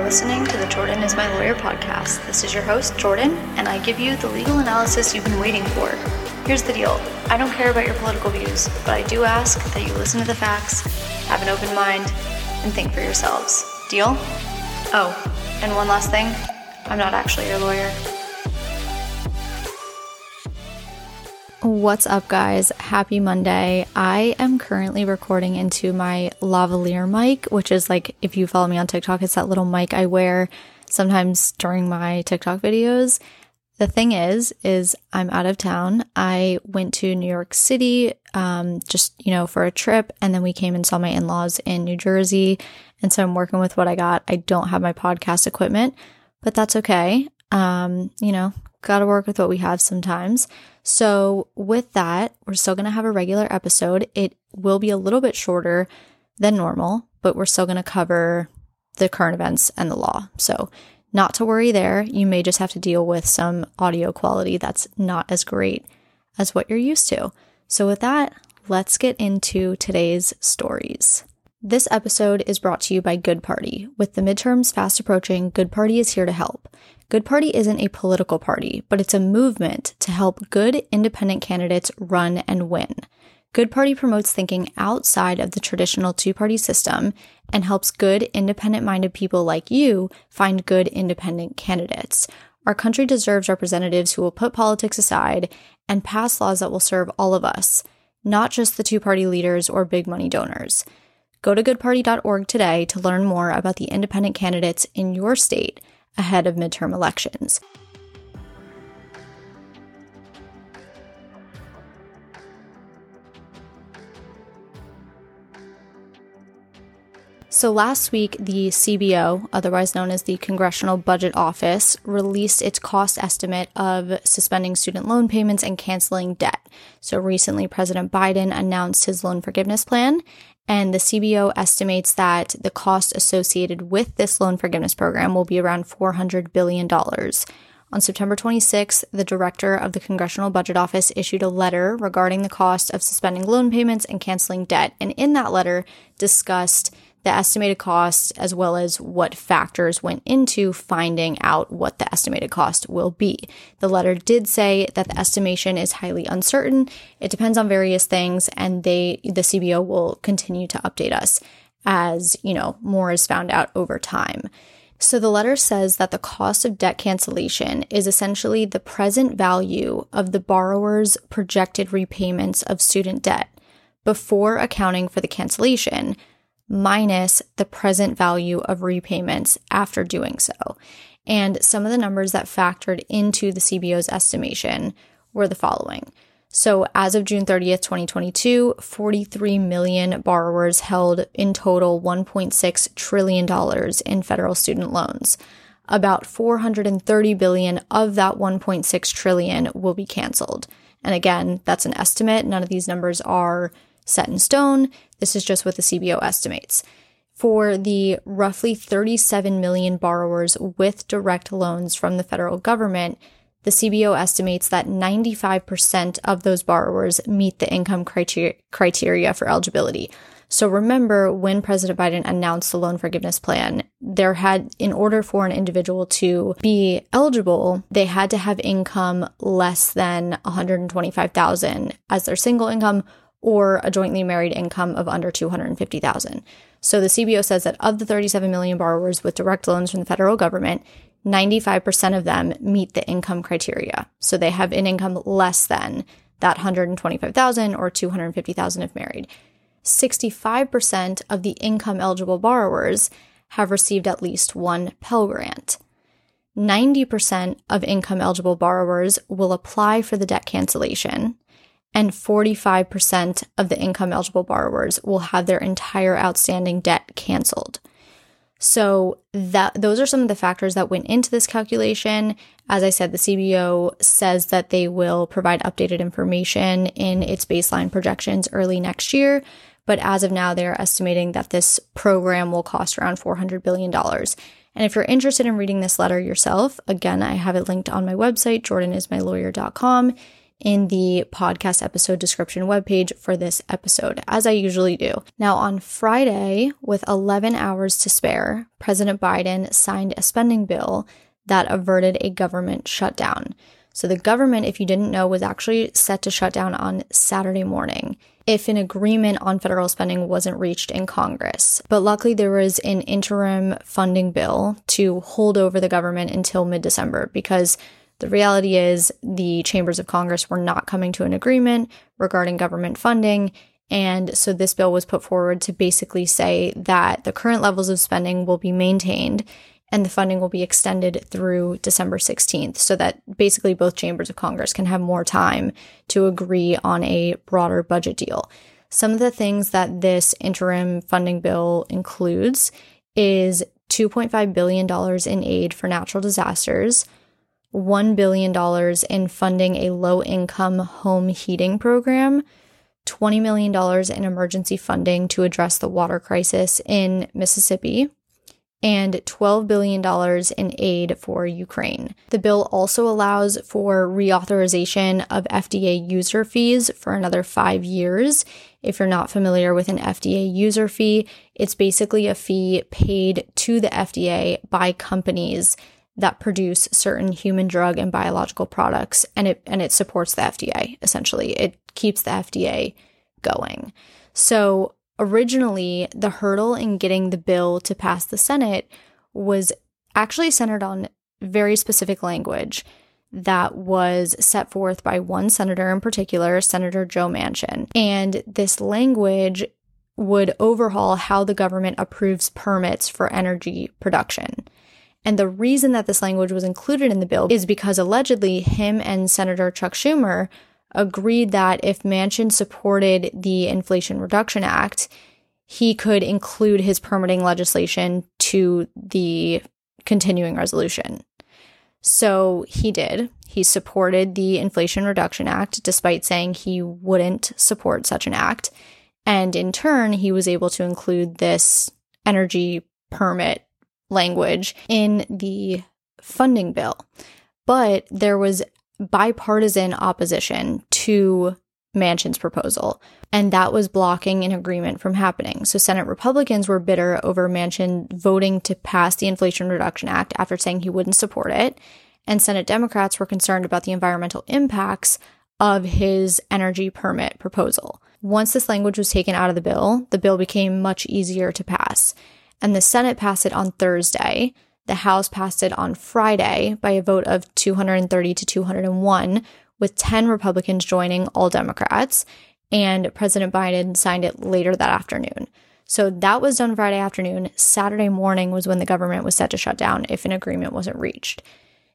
are listening to the Jordan is My Lawyer podcast. This is your host, Jordan, and I give you the legal analysis you've been waiting for. Here's the deal I don't care about your political views, but I do ask that you listen to the facts, have an open mind, and think for yourselves. Deal? Oh, and one last thing I'm not actually your lawyer. What's up, guys? Happy Monday. I am currently recording into my lavalier mic, which is like, if you follow me on TikTok, it's that little mic I wear sometimes during my TikTok videos. The thing is, is I'm out of town. I went to New York City, um, just, you know, for a trip. And then we came and saw my in-laws in New Jersey. And so I'm working with what I got. I don't have my podcast equipment, but that's okay. Um, you know, got to work with what we have sometimes. So, with that, we're still going to have a regular episode. It will be a little bit shorter than normal, but we're still going to cover the current events and the law. So, not to worry there. You may just have to deal with some audio quality that's not as great as what you're used to. So, with that, let's get into today's stories. This episode is brought to you by Good Party. With the midterms fast approaching, Good Party is here to help. Good Party isn't a political party, but it's a movement to help good independent candidates run and win. Good Party promotes thinking outside of the traditional two party system and helps good independent minded people like you find good independent candidates. Our country deserves representatives who will put politics aside and pass laws that will serve all of us, not just the two party leaders or big money donors. Go to goodparty.org today to learn more about the independent candidates in your state ahead of midterm elections. So, last week, the CBO, otherwise known as the Congressional Budget Office, released its cost estimate of suspending student loan payments and canceling debt. So, recently, President Biden announced his loan forgiveness plan, and the CBO estimates that the cost associated with this loan forgiveness program will be around $400 billion. On September 26, the director of the Congressional Budget Office issued a letter regarding the cost of suspending loan payments and canceling debt. And in that letter, discussed the estimated cost as well as what factors went into finding out what the estimated cost will be. The letter did say that the estimation is highly uncertain. It depends on various things and they the CBO will continue to update us as, you know, more is found out over time. So the letter says that the cost of debt cancellation is essentially the present value of the borrower's projected repayments of student debt before accounting for the cancellation minus the present value of repayments after doing so. And some of the numbers that factored into the CBO's estimation were the following. So, as of June 30th, 2022, 43 million borrowers held in total $1.6 trillion in federal student loans. About 430 billion of that 1.6 trillion will be canceled. And again, that's an estimate. None of these numbers are set in stone. This is just what the CBO estimates. For the roughly 37 million borrowers with direct loans from the federal government, the CBO estimates that 95% of those borrowers meet the income criteria, for eligibility. So remember when President Biden announced the loan forgiveness plan, there had, in order for an individual to be eligible, they had to have income less than 125,000 as their single income or a jointly married income of under 250,000. So the CBO says that of the 37 million borrowers with direct loans from the federal government, 95% of them meet the income criteria. So they have an income less than that 125,000 or 250,000 if married. 65% of the income eligible borrowers have received at least one Pell Grant. 90% of income eligible borrowers will apply for the debt cancellation, and 45% of the income eligible borrowers will have their entire outstanding debt canceled. So that those are some of the factors that went into this calculation. As I said, the CBO says that they will provide updated information in its baseline projections early next year, but as of now they're estimating that this program will cost around 400 billion dollars. And if you're interested in reading this letter yourself, again, I have it linked on my website jordanismylawyer.com in the podcast episode description webpage for this episode, as I usually do. Now, on Friday, with 11 hours to spare, President Biden signed a spending bill that averted a government shutdown. So, the government, if you didn't know, was actually set to shut down on Saturday morning if an agreement on federal spending wasn't reached in Congress. But luckily, there was an interim funding bill to hold over the government until mid December because the reality is the chambers of Congress were not coming to an agreement regarding government funding. And so this bill was put forward to basically say that the current levels of spending will be maintained and the funding will be extended through December 16th so that basically both chambers of Congress can have more time to agree on a broader budget deal. Some of the things that this interim funding bill includes is $2.5 billion in aid for natural disasters, $1 billion in funding a low income home heating program, $20 million in emergency funding to address the water crisis in Mississippi, and $12 billion in aid for Ukraine. The bill also allows for reauthorization of FDA user fees for another five years. If you're not familiar with an FDA user fee, it's basically a fee paid to the FDA by companies that produce certain human drug and biological products and it and it supports the FDA essentially. It keeps the FDA going. So originally the hurdle in getting the bill to pass the Senate was actually centered on very specific language that was set forth by one senator in particular, Senator Joe Manchin. And this language would overhaul how the government approves permits for energy production. And the reason that this language was included in the bill is because allegedly him and Senator Chuck Schumer agreed that if Manchin supported the Inflation Reduction Act, he could include his permitting legislation to the continuing resolution. So he did. He supported the Inflation Reduction Act despite saying he wouldn't support such an act. And in turn, he was able to include this energy permit language in the funding bill. But there was bipartisan opposition to Manchin's proposal, and that was blocking an agreement from happening. So Senate Republicans were bitter over Manchin voting to pass the Inflation Reduction Act after saying he wouldn't support it, and Senate Democrats were concerned about the environmental impacts of his energy permit proposal. Once this language was taken out of the bill, the bill became much easier to pass. And the Senate passed it on Thursday, the House passed it on Friday by a vote of 230 to 201, with 10 Republicans joining all Democrats, and President Biden signed it later that afternoon. So that was done Friday afternoon. Saturday morning was when the government was set to shut down if an agreement wasn't reached.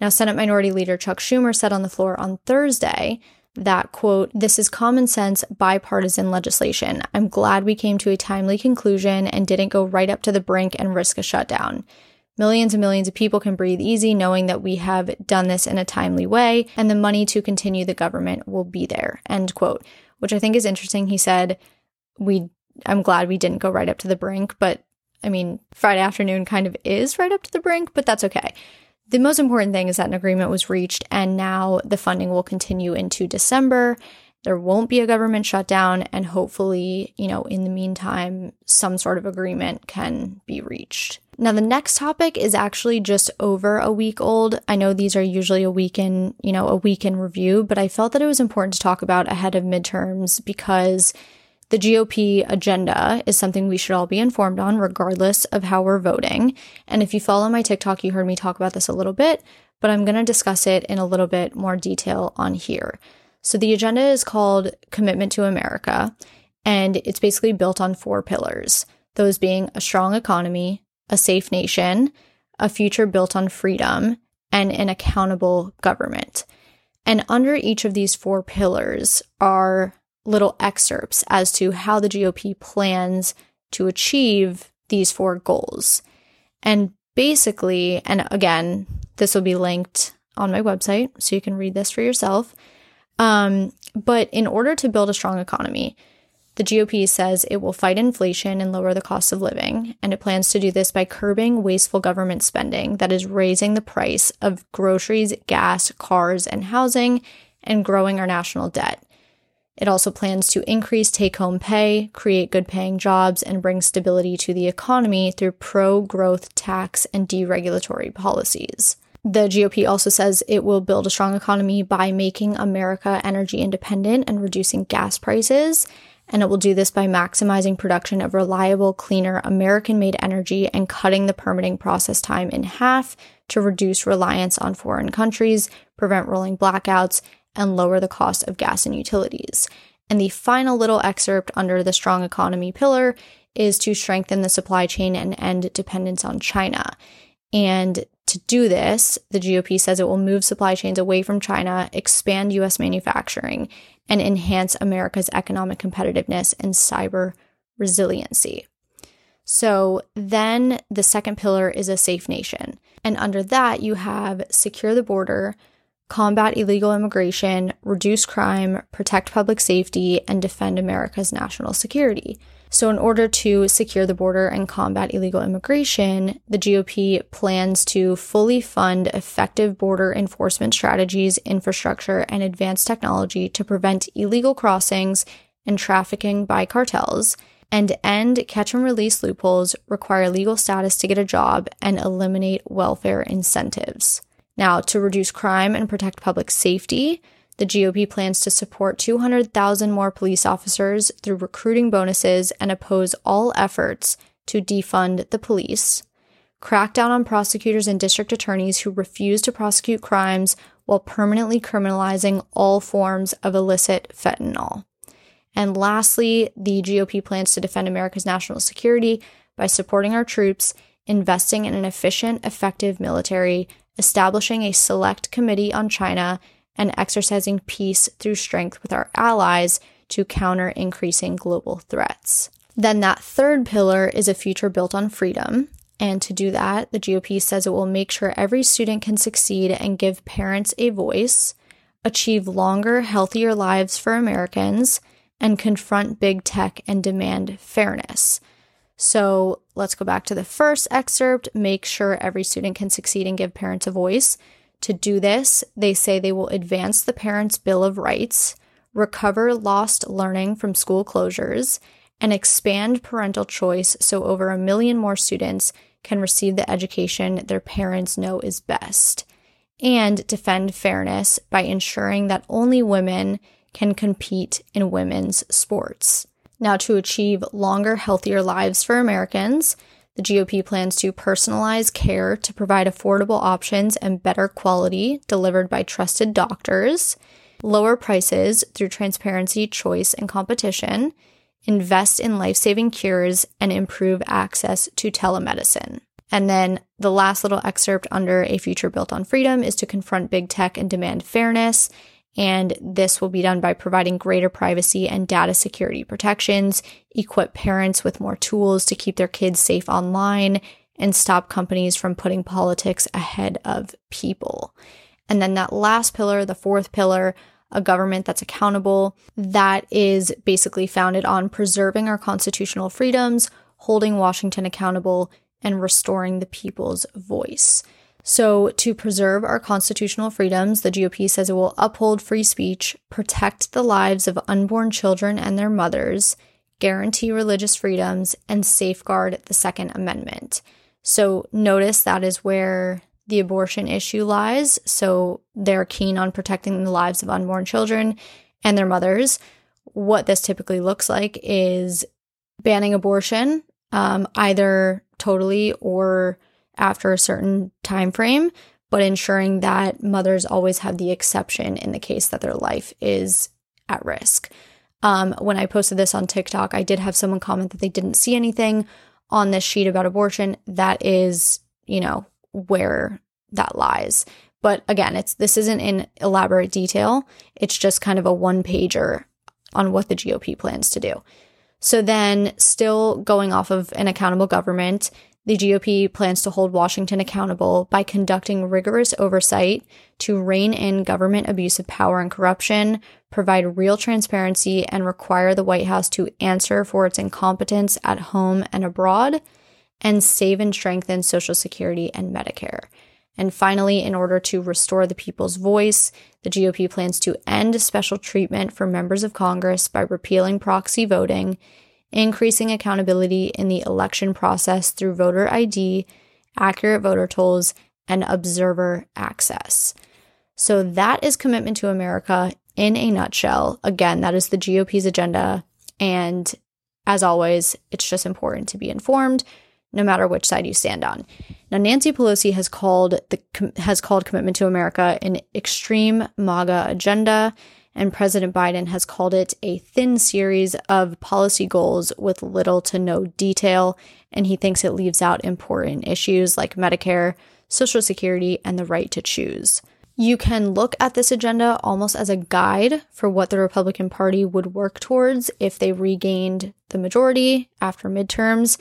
Now, Senate Minority Leader Chuck Schumer said on the floor on Thursday that, quote, this is common sense bipartisan legislation. I'm glad we came to a timely conclusion and didn't go right up to the brink and risk a shutdown. Millions and millions of people can breathe easy knowing that we have done this in a timely way and the money to continue the government will be there. End quote. Which I think is interesting. He said, We I'm glad we didn't go right up to the brink, but I mean, Friday afternoon kind of is right up to the brink, but that's okay. The most important thing is that an agreement was reached and now the funding will continue into December there won't be a government shutdown and hopefully, you know, in the meantime, some sort of agreement can be reached. Now, the next topic is actually just over a week old. I know these are usually a week in, you know, a week in review, but I felt that it was important to talk about ahead of midterms because the GOP agenda is something we should all be informed on, regardless of how we're voting. And if you follow my TikTok, you heard me talk about this a little bit, but I'm going to discuss it in a little bit more detail on here. So the agenda is called Commitment to America, and it's basically built on four pillars those being a strong economy, a safe nation, a future built on freedom, and an accountable government. And under each of these four pillars are little excerpts as to how the GOP plans to achieve these four goals. And basically, and again, this will be linked on my website so you can read this for yourself. Um, but in order to build a strong economy, the GOP says it will fight inflation and lower the cost of living, and it plans to do this by curbing wasteful government spending that is raising the price of groceries, gas, cars, and housing, and growing our national debt. It also plans to increase take home pay, create good paying jobs, and bring stability to the economy through pro growth tax and deregulatory policies. The GOP also says it will build a strong economy by making America energy independent and reducing gas prices. And it will do this by maximizing production of reliable, cleaner, American made energy and cutting the permitting process time in half to reduce reliance on foreign countries, prevent rolling blackouts, and lower the cost of gas and utilities. And the final little excerpt under the strong economy pillar is to strengthen the supply chain and end dependence on China. And to do this, the GOP says it will move supply chains away from China, expand US manufacturing, and enhance America's economic competitiveness and cyber resiliency. So then the second pillar is a safe nation. And under that, you have secure the border, combat illegal immigration, reduce crime, protect public safety, and defend America's national security. So, in order to secure the border and combat illegal immigration, the GOP plans to fully fund effective border enforcement strategies, infrastructure, and advanced technology to prevent illegal crossings and trafficking by cartels, and end catch and release loopholes, require legal status to get a job, and eliminate welfare incentives. Now, to reduce crime and protect public safety, the GOP plans to support 200,000 more police officers through recruiting bonuses and oppose all efforts to defund the police, crack down on prosecutors and district attorneys who refuse to prosecute crimes while permanently criminalizing all forms of illicit fentanyl. And lastly, the GOP plans to defend America's national security by supporting our troops, investing in an efficient, effective military, establishing a select committee on China, and exercising peace through strength with our allies to counter increasing global threats. Then, that third pillar is a future built on freedom. And to do that, the GOP says it will make sure every student can succeed and give parents a voice, achieve longer, healthier lives for Americans, and confront big tech and demand fairness. So let's go back to the first excerpt. Make sure every student can succeed and give parents a voice. To do this, they say they will advance the Parents' Bill of Rights, recover lost learning from school closures, and expand parental choice so over a million more students can receive the education their parents know is best. And defend fairness by ensuring that only women can compete in women's sports. Now, to achieve longer, healthier lives for Americans, the GOP plans to personalize care to provide affordable options and better quality delivered by trusted doctors, lower prices through transparency, choice, and competition, invest in life saving cures, and improve access to telemedicine. And then the last little excerpt under A Future Built on Freedom is to confront big tech and demand fairness and this will be done by providing greater privacy and data security protections, equip parents with more tools to keep their kids safe online, and stop companies from putting politics ahead of people. And then that last pillar, the fourth pillar, a government that's accountable, that is basically founded on preserving our constitutional freedoms, holding Washington accountable, and restoring the people's voice. So, to preserve our constitutional freedoms, the GOP says it will uphold free speech, protect the lives of unborn children and their mothers, guarantee religious freedoms, and safeguard the Second Amendment. So, notice that is where the abortion issue lies. So, they're keen on protecting the lives of unborn children and their mothers. What this typically looks like is banning abortion, um, either totally or after a certain time frame, but ensuring that mothers always have the exception in the case that their life is at risk. Um, when I posted this on TikTok, I did have someone comment that they didn't see anything on this sheet about abortion. That is, you know, where that lies. But again, it's this isn't in elaborate detail. It's just kind of a one pager on what the GOP plans to do. So then, still going off of an accountable government, the GOP plans to hold Washington accountable by conducting rigorous oversight to rein in government abuse of power and corruption, provide real transparency, and require the White House to answer for its incompetence at home and abroad, and save and strengthen Social Security and Medicare. And finally, in order to restore the people's voice, the GOP plans to end special treatment for members of Congress by repealing proxy voting, increasing accountability in the election process through voter ID, accurate voter tolls, and observer access. So that is commitment to America in a nutshell. Again, that is the GOP's agenda. And as always, it's just important to be informed no matter which side you stand on. Now, Nancy Pelosi has called the has called commitment to America an extreme MAGA agenda, and President Biden has called it a thin series of policy goals with little to no detail, and he thinks it leaves out important issues like Medicare, Social Security, and the right to choose. You can look at this agenda almost as a guide for what the Republican Party would work towards if they regained the majority after midterms.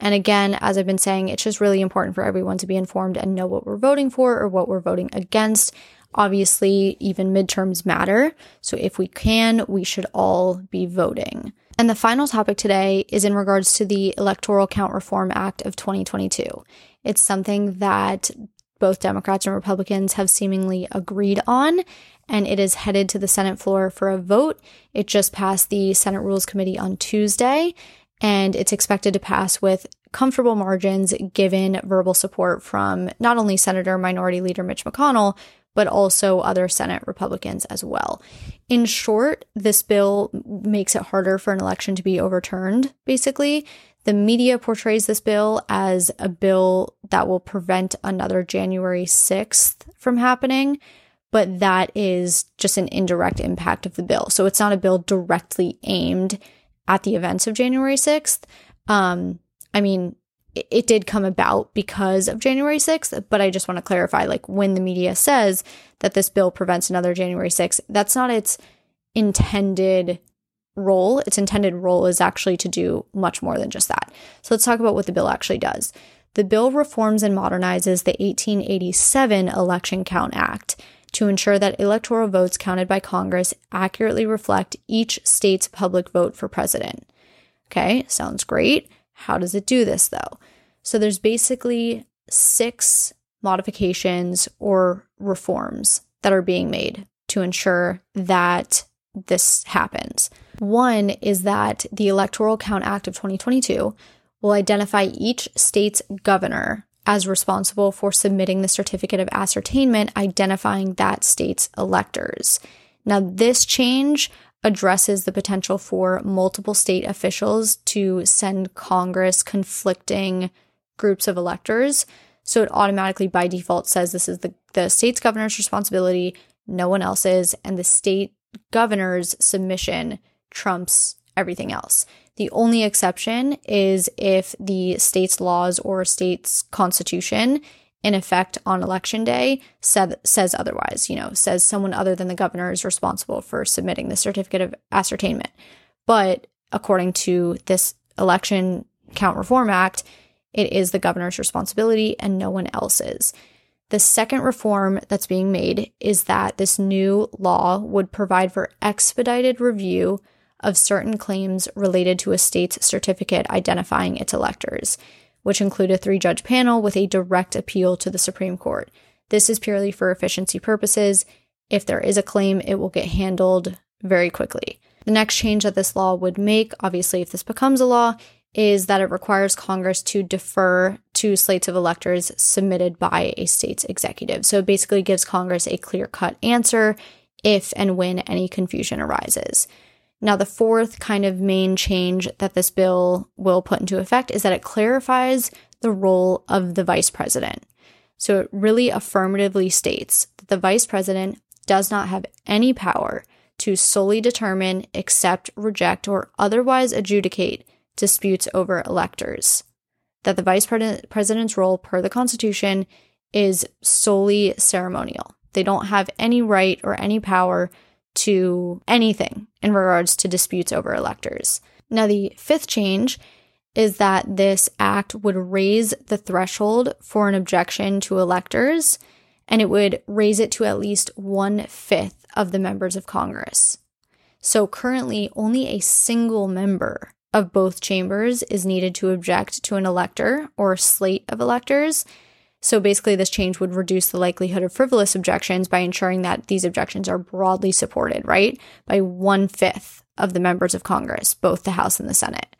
And again, as I've been saying, it's just really important for everyone to be informed and know what we're voting for or what we're voting against. Obviously, even midterms matter. So if we can, we should all be voting. And the final topic today is in regards to the Electoral Count Reform Act of 2022. It's something that both Democrats and Republicans have seemingly agreed on, and it is headed to the Senate floor for a vote. It just passed the Senate Rules Committee on Tuesday, and it's expected to pass with comfortable margins given verbal support from not only Senator Minority Leader Mitch McConnell, but also other Senate Republicans as well. In short, this bill makes it harder for an election to be overturned, basically. The media portrays this bill as a bill that will prevent another January 6th from happening, but that is just an indirect impact of the bill. So it's not a bill directly aimed at the events of January 6th. Um, I mean, it, did come about because of January 6th, but I just want to clarify like when the media says that this bill prevents another January 6th, that's not its intended role. Its intended role is actually to do much more than just that. So let's talk about what the bill actually does. The bill reforms and modernizes the 1887 Election Count Act to ensure that electoral votes counted by Congress accurately reflect each state's public vote for president. Okay, sounds great. How does it do this though? So there's basically six modifications or reforms that are being made to ensure that this happens. One is that the Electoral Count Act of 2022 will identify each state's governor as responsible for submitting the certificate of ascertainment identifying that state's electors. Now, this change addresses the potential for multiple state officials to send Congress conflicting groups of electors. So it automatically, by default, says this is the, the state's governor's responsibility, no one else's, and the state governor's submission trumps everything else. The only exception is if the state's laws or state's constitution in effect on election day said, says otherwise, you know, says someone other than the governor is responsible for submitting the certificate of ascertainment. But according to this election count reform act, it is the governor's responsibility and no one else's. The second reform that's being made is that this new law would provide for expedited review of certain claims related to a state's certificate identifying its electors, which include a three judge panel with a direct appeal to the Supreme Court. This is purely for efficiency purposes. If there is a claim, it will get handled very quickly. The next change that this law would make, obviously, if this becomes a law, is that it requires Congress to defer to slates of electors submitted by a state's executive. So it basically gives Congress a clear cut answer if and when any confusion arises. Now, the fourth kind of main change that this bill will put into effect is that it clarifies the role of the vice president. So it really affirmatively states that the vice president does not have any power to solely determine, accept, reject, or otherwise adjudicate disputes over electors. That the vice president's role per the Constitution is solely ceremonial. They don't have any right or any power to anything in regards to disputes over electors. Now, the fifth change is that this act would raise the threshold for an objection to electors and it would raise it to at least one fifth of the members of Congress. So currently, only a single member of both chambers is needed to object to an elector or slate of electors. So basically, this change would reduce the likelihood of frivolous objections by ensuring that these objections are broadly supported, right? By one fifth of the members of Congress, both the House and the Senate.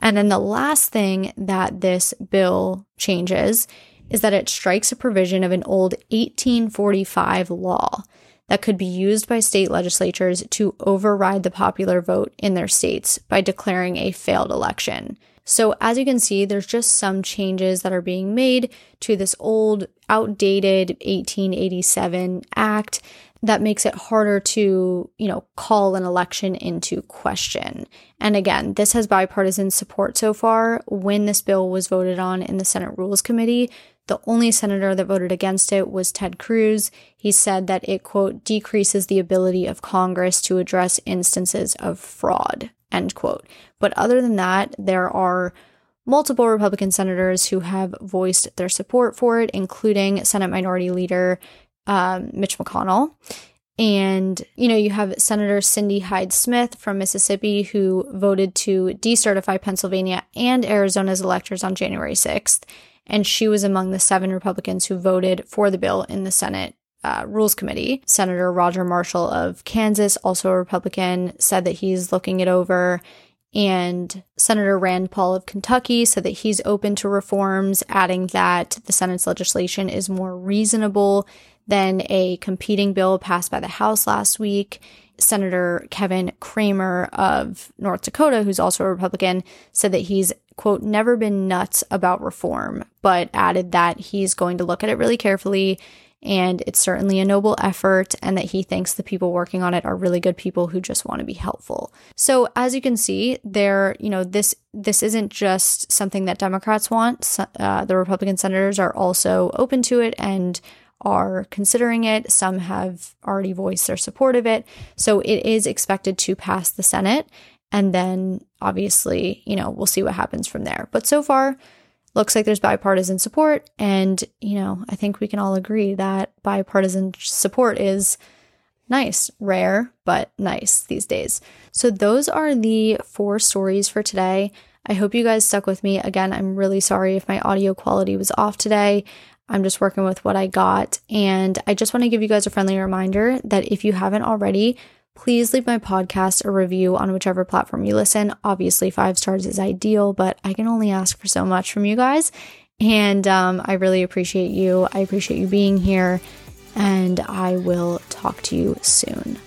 And then the last thing that this bill changes is that it strikes a provision of an old 1845 law that could be used by state legislatures to override the popular vote in their states by declaring a failed election. So, as you can see, there's just some changes that are being made to this old, outdated 1887 act that makes it harder to, you know, call an election into question. And again, this has bipartisan support so far. When this bill was voted on in the Senate Rules Committee, the only senator that voted against it was Ted Cruz. He said that it, quote, decreases the ability of Congress to address instances of fraud, end quote. But other than that, there are multiple Republican senators who have voiced their support for it, including Senate Minority Leader um, Mitch McConnell. And, you know, you have Senator Cindy Hyde Smith from Mississippi who voted to decertify Pennsylvania and Arizona's electors on January 6th. And she was among the seven Republicans who voted for the bill in the Senate uh, Rules Committee. Senator Roger Marshall of Kansas, also a Republican, said that he's looking it over. And Senator Rand Paul of Kentucky said that he's open to reforms, adding that the Senate's legislation is more reasonable than a competing bill passed by the House last week. Senator Kevin Cramer of North Dakota, who's also a Republican, said that he's, quote, never been nuts about reform, but added that he's going to look at it really carefully and it's certainly a noble effort and that he thinks the people working on it are really good people who just want to be helpful. So as you can see, there, you know, this this isn't just something that Democrats want. Uh, the Republican senators are also open to it and are considering it. Some have already voiced their support of it. So it is expected to pass the Senate. And then obviously, you know, we'll see what happens from there. But so far, looks like there's bipartisan support. And, you know, I think we can all agree that bipartisan support is nice, rare, but nice these days. So those are the four stories for today. I hope you guys stuck with me. Again, I'm really sorry if my audio quality was off today. I'm just working with what I got. And I just want to give you guys a friendly reminder that if you haven't already, please leave my podcast a review on whichever platform you listen. Obviously, five stars is ideal, but I can only ask for so much from you guys. And um, I really appreciate you. I appreciate you being here. And I will talk to you soon.